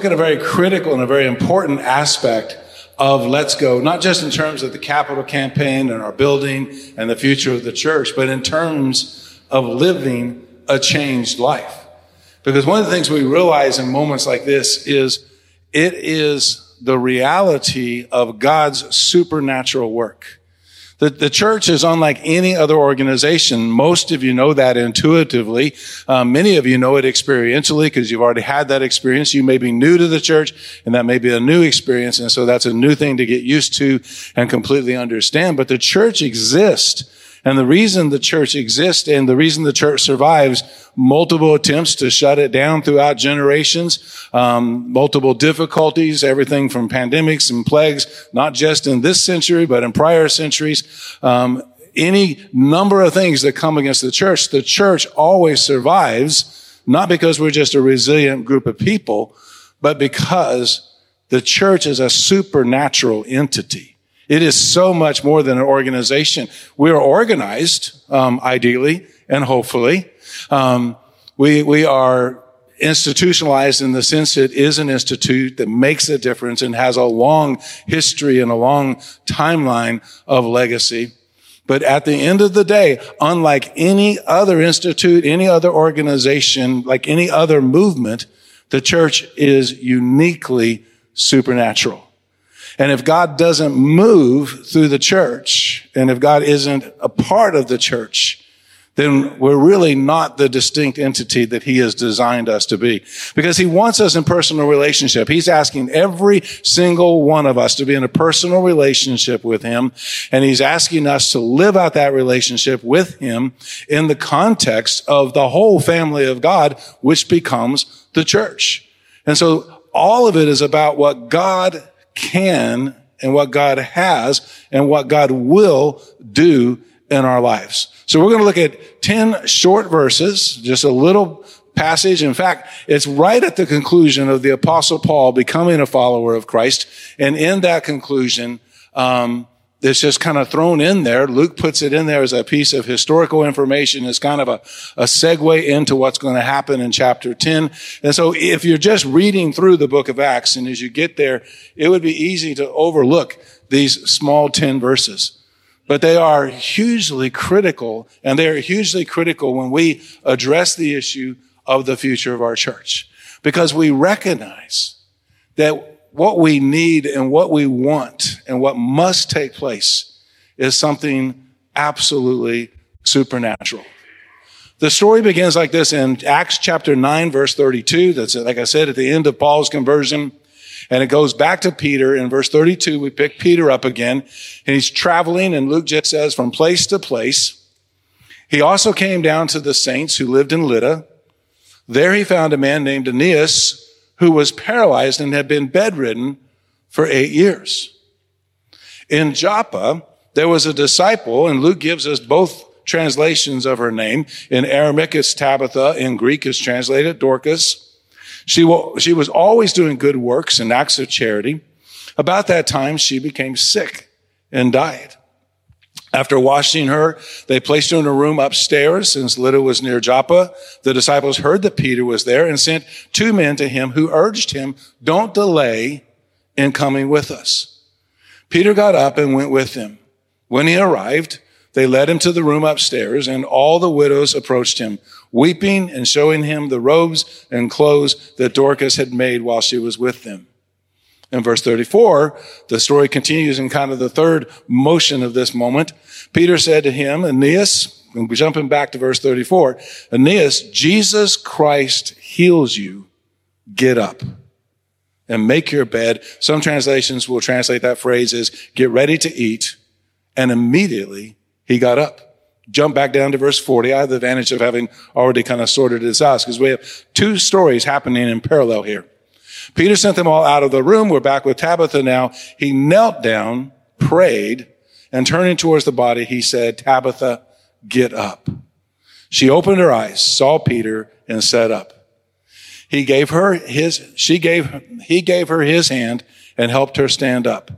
look at a very critical and a very important aspect of Let's Go, not just in terms of the capital campaign and our building and the future of the church, but in terms of living a changed life. Because one of the things we realize in moments like this is it is the reality of God's supernatural work. The, the church is unlike any other organization. Most of you know that intuitively. Um, many of you know it experientially because you've already had that experience. You may be new to the church and that may be a new experience. And so that's a new thing to get used to and completely understand. But the church exists and the reason the church exists and the reason the church survives multiple attempts to shut it down throughout generations, um, multiple difficulties, everything from pandemics and plagues, not just in this century, but in prior centuries. Um, any number of things that come against the church, the church always survives, not because we're just a resilient group of people, but because the church is a supernatural entity. It is so much more than an organization. We are organized, um, ideally and hopefully. Um, we we are institutionalized in the sense it is an institute that makes a difference and has a long history and a long timeline of legacy. But at the end of the day, unlike any other institute, any other organization, like any other movement, the church is uniquely supernatural. And if God doesn't move through the church, and if God isn't a part of the church, then we're really not the distinct entity that he has designed us to be. Because he wants us in personal relationship. He's asking every single one of us to be in a personal relationship with him. And he's asking us to live out that relationship with him in the context of the whole family of God, which becomes the church. And so all of it is about what God can and what God has and what God will do in our lives. So we're going to look at 10 short verses, just a little passage. In fact, it's right at the conclusion of the apostle Paul becoming a follower of Christ. And in that conclusion, um, it's just kind of thrown in there. Luke puts it in there as a piece of historical information. It's kind of a, a segue into what's going to happen in chapter 10. And so if you're just reading through the book of Acts and as you get there, it would be easy to overlook these small 10 verses. But they are hugely critical and they are hugely critical when we address the issue of the future of our church because we recognize that what we need and what we want and what must take place is something absolutely supernatural. The story begins like this in Acts chapter 9, verse 32. That's, like I said, at the end of Paul's conversion. And it goes back to Peter. In verse 32, we pick Peter up again. And he's traveling, and Luke just says, from place to place. He also came down to the saints who lived in Lydda. There he found a man named Aeneas who was paralyzed and had been bedridden for eight years. In Joppa, there was a disciple, and Luke gives us both translations of her name. In Aramaic, it's Tabitha. In Greek, it's translated Dorcas. She, she was always doing good works and acts of charity. About that time, she became sick and died. After washing her, they placed her in a room upstairs since Lydda was near Joppa. The disciples heard that Peter was there and sent two men to him who urged him, don't delay in coming with us. Peter got up and went with them. When he arrived, they led him to the room upstairs and all the widows approached him, weeping and showing him the robes and clothes that Dorcas had made while she was with them. In verse 34, the story continues in kind of the third motion of this moment. Peter said to him, Aeneas, and we're jumping back to verse 34, Aeneas, Jesus Christ heals you. Get up and make your bed. Some translations will translate that phrase as get ready to eat. And immediately he got up. Jump back down to verse 40. I have the advantage of having already kind of sorted this out because we have two stories happening in parallel here. Peter sent them all out of the room. We're back with Tabitha now. He knelt down, prayed, and turning towards the body, he said, Tabitha, get up. She opened her eyes, saw Peter, and sat up. He gave her his, she gave, he gave her his hand and helped her stand up.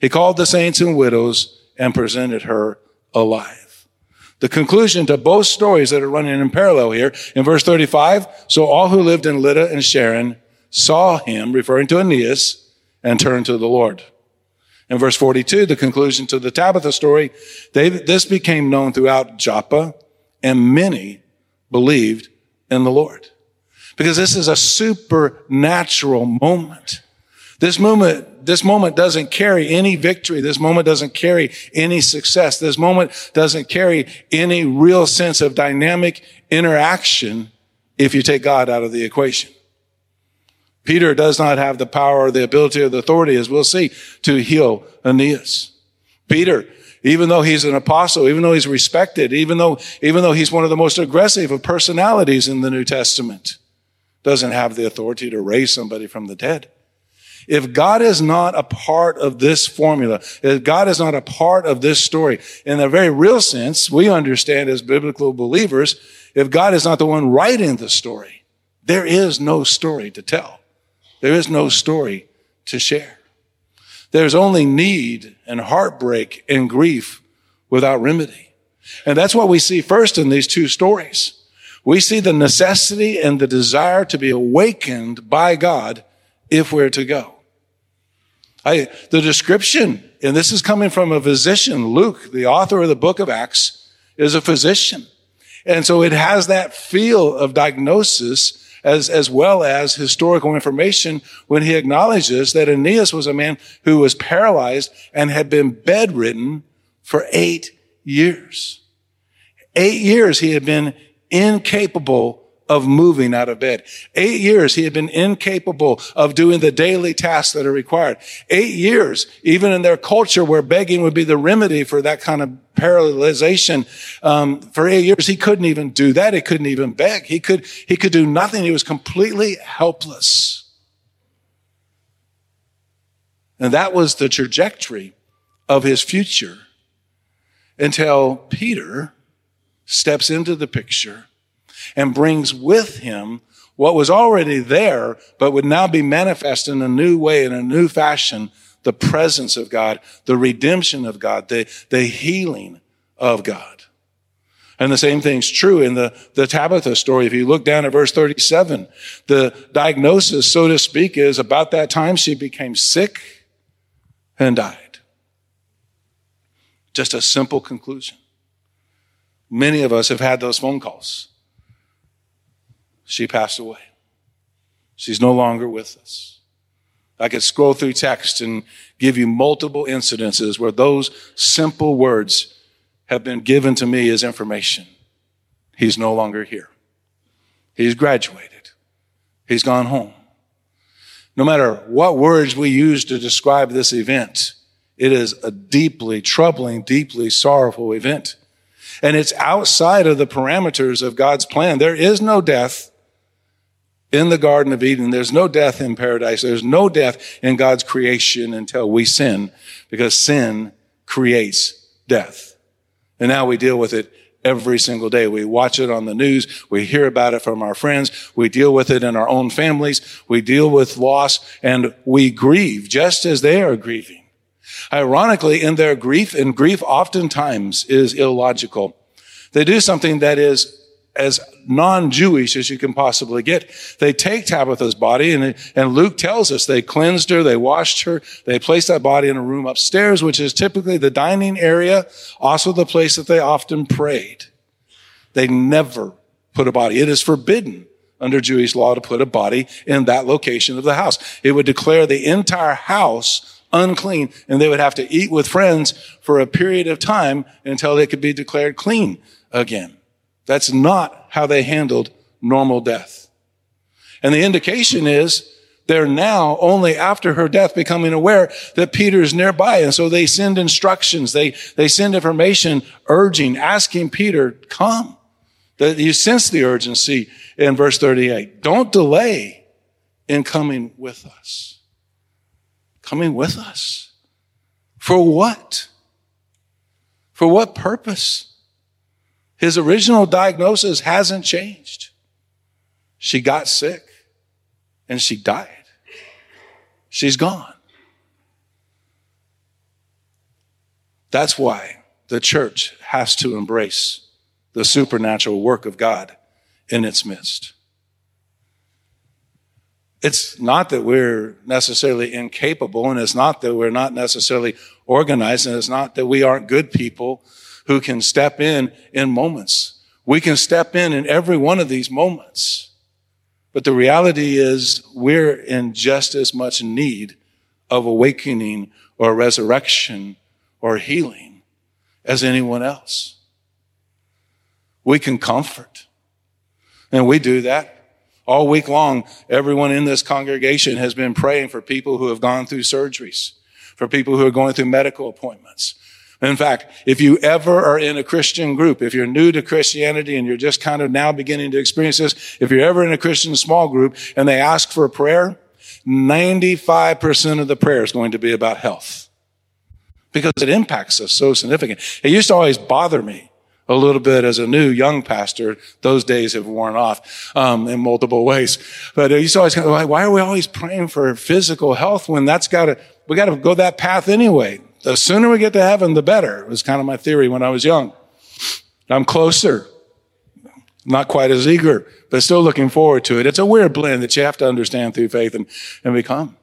He called the saints and widows and presented her alive. The conclusion to both stories that are running in parallel here in verse 35. So all who lived in Lydda and Sharon saw him, referring to Aeneas, and turned to the Lord. In verse 42, the conclusion to the Tabitha story, this became known throughout Joppa, and many believed in the Lord. Because this is a supernatural moment. This moment, this moment doesn't carry any victory. This moment doesn't carry any success. This moment doesn't carry any real sense of dynamic interaction if you take God out of the equation. Peter does not have the power or the ability or the authority, as we'll see, to heal Aeneas. Peter, even though he's an apostle, even though he's respected, even though, even though he's one of the most aggressive of personalities in the New Testament, doesn't have the authority to raise somebody from the dead. If God is not a part of this formula, if God is not a part of this story, in a very real sense, we understand as biblical believers, if God is not the one writing the story, there is no story to tell. There is no story to share. There's only need and heartbreak and grief without remedy. And that's what we see first in these two stories. We see the necessity and the desire to be awakened by God if we're to go. I, the description, and this is coming from a physician, Luke, the author of the book of Acts, is a physician. And so it has that feel of diagnosis as, as well as historical information when he acknowledges that Aeneas was a man who was paralyzed and had been bedridden for eight years. Eight years he had been incapable of moving out of bed. Eight years he had been incapable of doing the daily tasks that are required. Eight years, even in their culture where begging would be the remedy for that kind of paralyzation, um, for eight years he couldn't even do that. He couldn't even beg. He could he could do nothing. He was completely helpless. And that was the trajectory of his future until Peter steps into the picture and brings with him what was already there, but would now be manifest in a new way, in a new fashion, the presence of God, the redemption of God, the, the healing of God. And the same thing's true in the, the Tabitha story. If you look down at verse 37, the diagnosis, so to speak, is about that time she became sick and died. Just a simple conclusion. Many of us have had those phone calls. She passed away. She's no longer with us. I could scroll through text and give you multiple incidences where those simple words have been given to me as information. He's no longer here. He's graduated. He's gone home. No matter what words we use to describe this event, it is a deeply troubling, deeply sorrowful event. And it's outside of the parameters of God's plan. There is no death in the Garden of Eden. There's no death in paradise. There's no death in God's creation until we sin because sin creates death. And now we deal with it every single day. We watch it on the news. We hear about it from our friends. We deal with it in our own families. We deal with loss and we grieve just as they are grieving. Ironically, in their grief, and grief oftentimes is illogical. They do something that is as non-Jewish as you can possibly get. They take Tabitha's body and, and Luke tells us they cleansed her, they washed her, they placed that body in a room upstairs, which is typically the dining area, also the place that they often prayed. They never put a body. It is forbidden under Jewish law to put a body in that location of the house. It would declare the entire house unclean, and they would have to eat with friends for a period of time until they could be declared clean again. That's not how they handled normal death. And the indication is they're now only after her death becoming aware that Peter's nearby. And so they send instructions. They, they send information urging, asking Peter, come. That you sense the urgency in verse 38. Don't delay in coming with us coming with us. For what? For what purpose? His original diagnosis hasn't changed. She got sick and she died. She's gone. That's why the church has to embrace the supernatural work of God in its midst. It's not that we're necessarily incapable, and it's not that we're not necessarily organized, and it's not that we aren't good people who can step in in moments. We can step in in every one of these moments. But the reality is we're in just as much need of awakening or resurrection or healing as anyone else. We can comfort. And we do that. All week long, everyone in this congregation has been praying for people who have gone through surgeries, for people who are going through medical appointments. In fact, if you ever are in a Christian group, if you're new to Christianity and you're just kind of now beginning to experience this, if you're ever in a Christian small group and they ask for a prayer, 95% of the prayer is going to be about health because it impacts us so significant. It used to always bother me a little bit as a new young pastor. Those days have worn off um, in multiple ways. But you always kind of like, why are we always praying for physical health when that's got to we got to go that path anyway? The sooner we get to heaven, the better. It was kind of my theory when I was young. I'm closer, not quite as eager, but still looking forward to it. It's a weird blend that you have to understand through faith and, and become.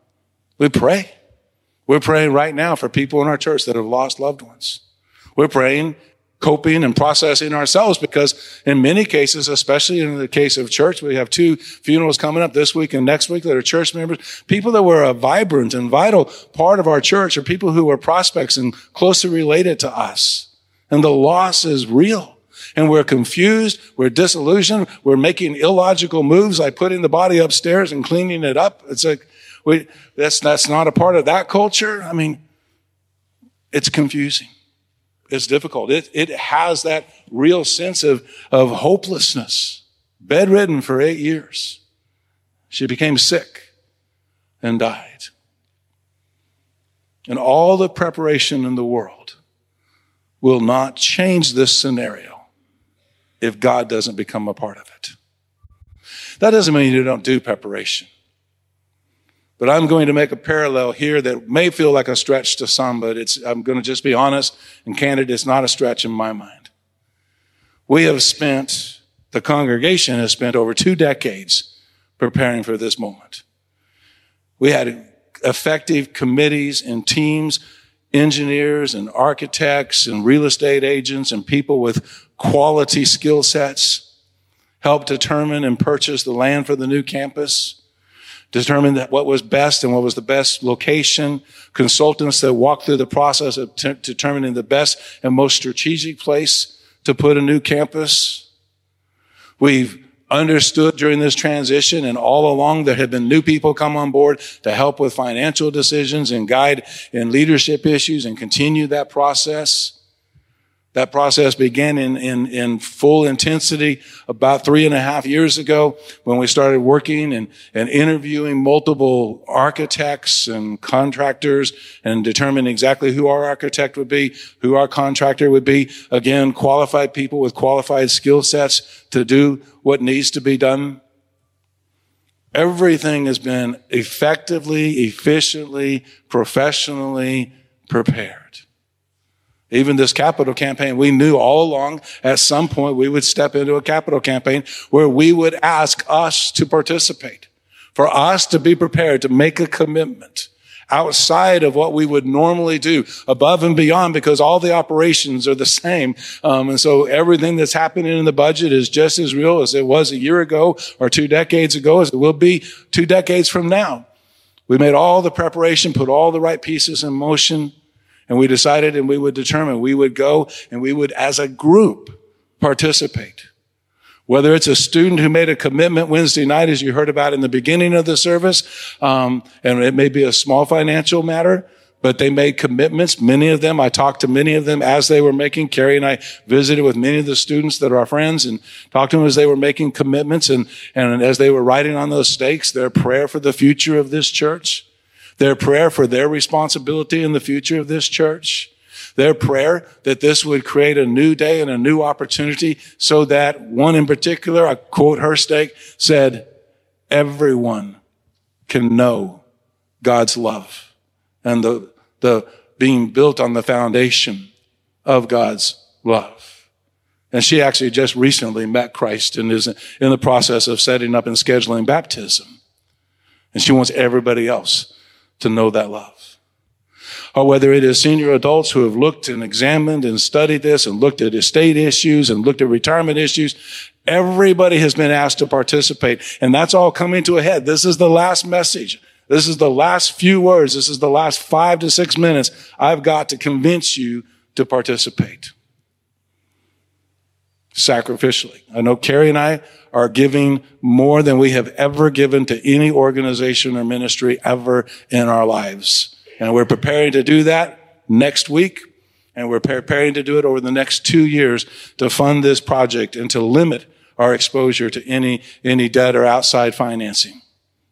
We pray. We're praying right now for people in our church that have lost loved ones. We're praying coping and processing ourselves because in many cases, especially in the case of church, we have two funerals coming up this week and next week that are church members. People that were a vibrant and vital part of our church are people who were prospects and closely related to us. And the loss is real. And we're confused. We're disillusioned. We're making illogical moves like putting the body upstairs and cleaning it up. It's like, we, that's, that's not a part of that culture. I mean, it's confusing. It's difficult. It, it has that real sense of, of hopelessness. Bedridden for eight years. She became sick and died. And all the preparation in the world will not change this scenario if God doesn't become a part of it. That doesn't mean you don't do preparation. But I'm going to make a parallel here that may feel like a stretch to some, but it's, I'm going to just be honest and candid. It's not a stretch in my mind. We have spent, the congregation has spent over two decades preparing for this moment. We had effective committees and teams, engineers and architects and real estate agents and people with quality skill sets help determine and purchase the land for the new campus determined what was best and what was the best location, consultants that walked through the process of t- determining the best and most strategic place to put a new campus. We've understood during this transition and all along there have been new people come on board to help with financial decisions and guide in leadership issues and continue that process. That process began in, in, in full intensity about three and a half years ago when we started working and, and interviewing multiple architects and contractors and determining exactly who our architect would be, who our contractor would be. Again, qualified people with qualified skill sets to do what needs to be done. Everything has been effectively, efficiently, professionally prepared. Even this capital campaign, we knew all along at some point we would step into a capital campaign where we would ask us to participate, for us to be prepared to make a commitment outside of what we would normally do, above and beyond, because all the operations are the same. Um, and so everything that's happening in the budget is just as real as it was a year ago or two decades ago as it will be two decades from now. We made all the preparation, put all the right pieces in motion. And we decided and we would determine we would go and we would, as a group, participate. Whether it's a student who made a commitment Wednesday night, as you heard about in the beginning of the service, um, and it may be a small financial matter, but they made commitments. Many of them, I talked to many of them as they were making. Carrie and I visited with many of the students that are our friends and talked to them as they were making commitments and, and as they were writing on those stakes, their prayer for the future of this church their prayer for their responsibility in the future of this church, their prayer that this would create a new day and a new opportunity so that one in particular, I quote her stake, said, everyone can know God's love and the, the being built on the foundation of God's love. And she actually just recently met Christ and is in the process of setting up and scheduling baptism. And she wants everybody else to know that love. Or whether it is senior adults who have looked and examined and studied this and looked at estate issues and looked at retirement issues. Everybody has been asked to participate and that's all coming to a head. This is the last message. This is the last few words. This is the last five to six minutes I've got to convince you to participate sacrificially. I know Carrie and I are giving more than we have ever given to any organization or ministry ever in our lives. And we're preparing to do that next week. And we're preparing to do it over the next two years to fund this project and to limit our exposure to any, any debt or outside financing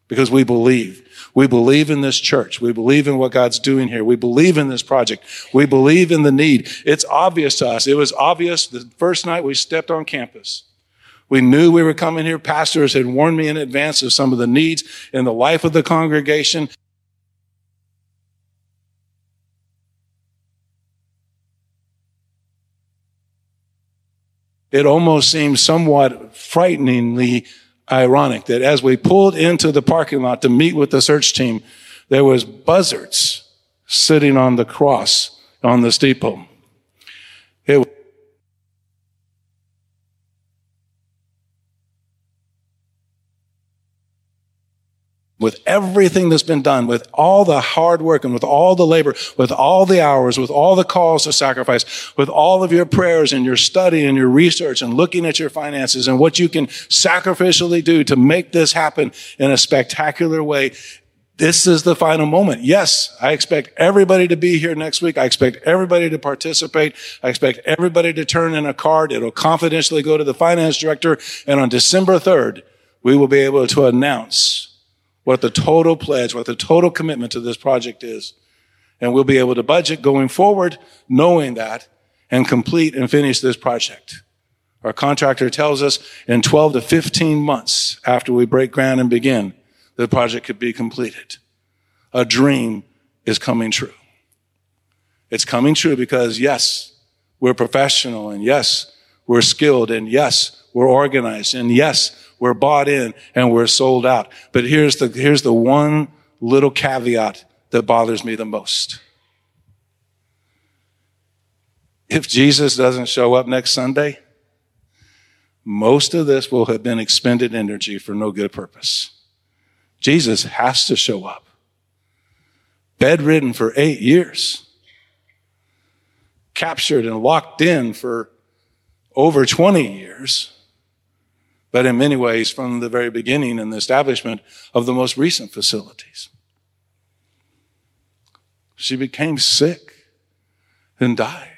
because we believe. We believe in this church. We believe in what God's doing here. We believe in this project. We believe in the need. It's obvious to us. It was obvious the first night we stepped on campus. We knew we were coming here. Pastors had warned me in advance of some of the needs in the life of the congregation. It almost seemed somewhat frighteningly ironic that as we pulled into the parking lot to meet with the search team, there was buzzards sitting on the cross on the steeple. With everything that's been done, with all the hard work and with all the labor, with all the hours, with all the calls to sacrifice, with all of your prayers and your study and your research and looking at your finances and what you can sacrificially do to make this happen in a spectacular way. This is the final moment. Yes, I expect everybody to be here next week. I expect everybody to participate. I expect everybody to turn in a card. It'll confidentially go to the finance director. And on December 3rd, we will be able to announce what the total pledge, what the total commitment to this project is. And we'll be able to budget going forward, knowing that, and complete and finish this project. Our contractor tells us in 12 to 15 months after we break ground and begin, the project could be completed. A dream is coming true. It's coming true because yes, we're professional and yes, we're skilled and yes, we're organized and yes, we're bought in and we're sold out. But here's the, here's the one little caveat that bothers me the most. If Jesus doesn't show up next Sunday, most of this will have been expended energy for no good purpose. Jesus has to show up. Bedridden for eight years. Captured and locked in for over 20 years but in many ways from the very beginning in the establishment of the most recent facilities. She became sick and died.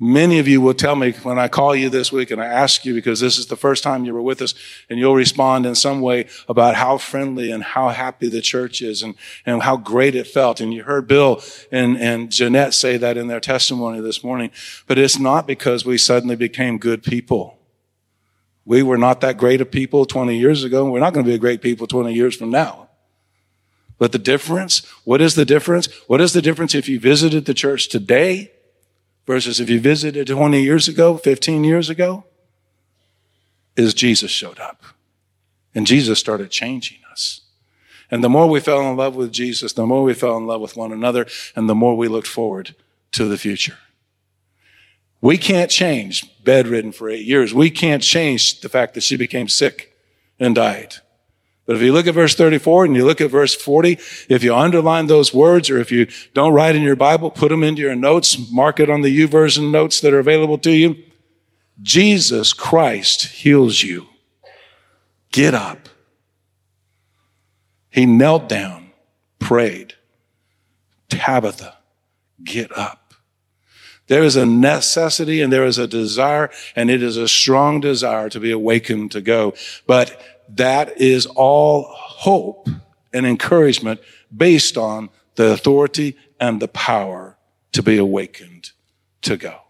Many of you will tell me when I call you this week and I ask you because this is the first time you were with us and you'll respond in some way about how friendly and how happy the church is and, and how great it felt. And you heard Bill and, and Jeanette say that in their testimony this morning. But it's not because we suddenly became good people. We were not that great of people 20 years ago. and We're not going to be a great people 20 years from now. But the difference, what is the difference? What is the difference if you visited the church today versus if you visited 20 years ago, 15 years ago? Is Jesus showed up. And Jesus started changing us. And the more we fell in love with Jesus, the more we fell in love with one another, and the more we looked forward to the future. We can't change bedridden for eight years. We can't change the fact that she became sick and died. But if you look at verse 34 and you look at verse 40, if you underline those words or if you don't write in your Bible, put them into your notes, mark it on the YouVersion notes that are available to you. Jesus Christ heals you. Get up. He knelt down, prayed. Tabitha, get up. There is a necessity and there is a desire, and it is a strong desire to be awakened to go. But that is all hope and encouragement based on the authority and the power to be awakened to go.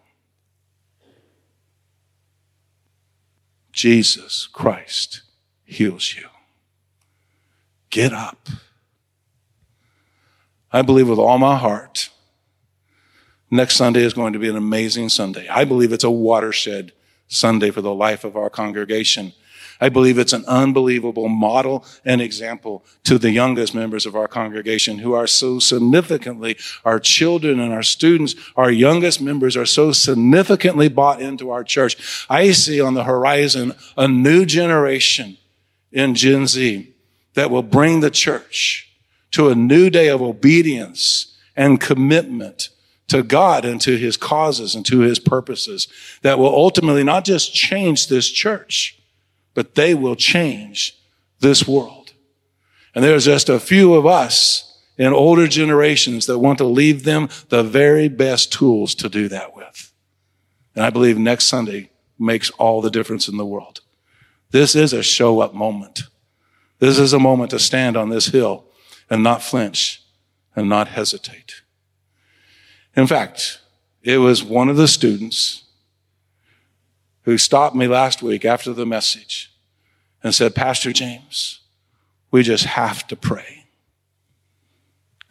Jesus Christ heals you. Get up. I believe with all my heart Next Sunday is going to be an amazing Sunday. I believe it's a watershed Sunday for the life of our congregation. I believe it's an unbelievable model and example to the youngest members of our congregation who are so significantly, our children and our students, our youngest members are so significantly bought into our church. I see on the horizon a new generation in Gen Z that will bring the church to a new day of obedience and commitment to God and to his causes and to his purposes that will ultimately not just change this church, but they will change this world. And there's just a few of us in older generations that want to leave them the very best tools to do that with. And I believe next Sunday makes all the difference in the world. This is a show up moment. This is a moment to stand on this hill and not flinch and not hesitate. In fact, it was one of the students who stopped me last week after the message and said, Pastor James, we just have to pray.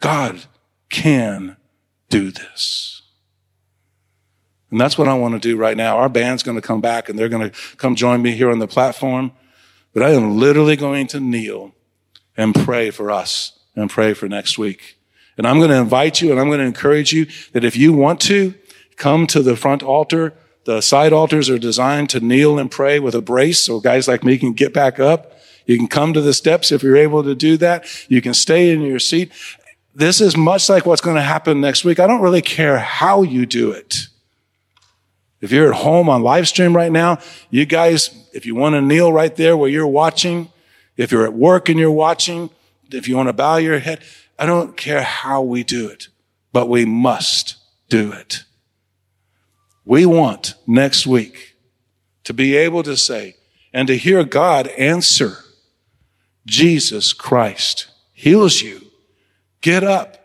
God can do this. And that's what I want to do right now. Our band's going to come back and they're going to come join me here on the platform. But I am literally going to kneel and pray for us and pray for next week. And I'm going to invite you and I'm going to encourage you that if you want to, come to the front altar. The side altars are designed to kneel and pray with a brace so guys like me can get back up. You can come to the steps if you're able to do that. You can stay in your seat. This is much like what's going to happen next week. I don't really care how you do it. If you're at home on live stream right now, you guys, if you want to kneel right there where you're watching, if you're at work and you're watching, if you want to bow your head, I don't care how we do it, but we must do it. We want next week to be able to say and to hear God answer, Jesus Christ heals you. Get up.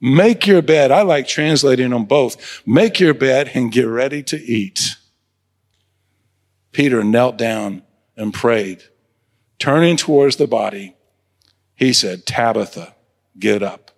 Make your bed. I like translating them both. Make your bed and get ready to eat. Peter knelt down and prayed. Turning towards the body, he said, Tabitha, get up.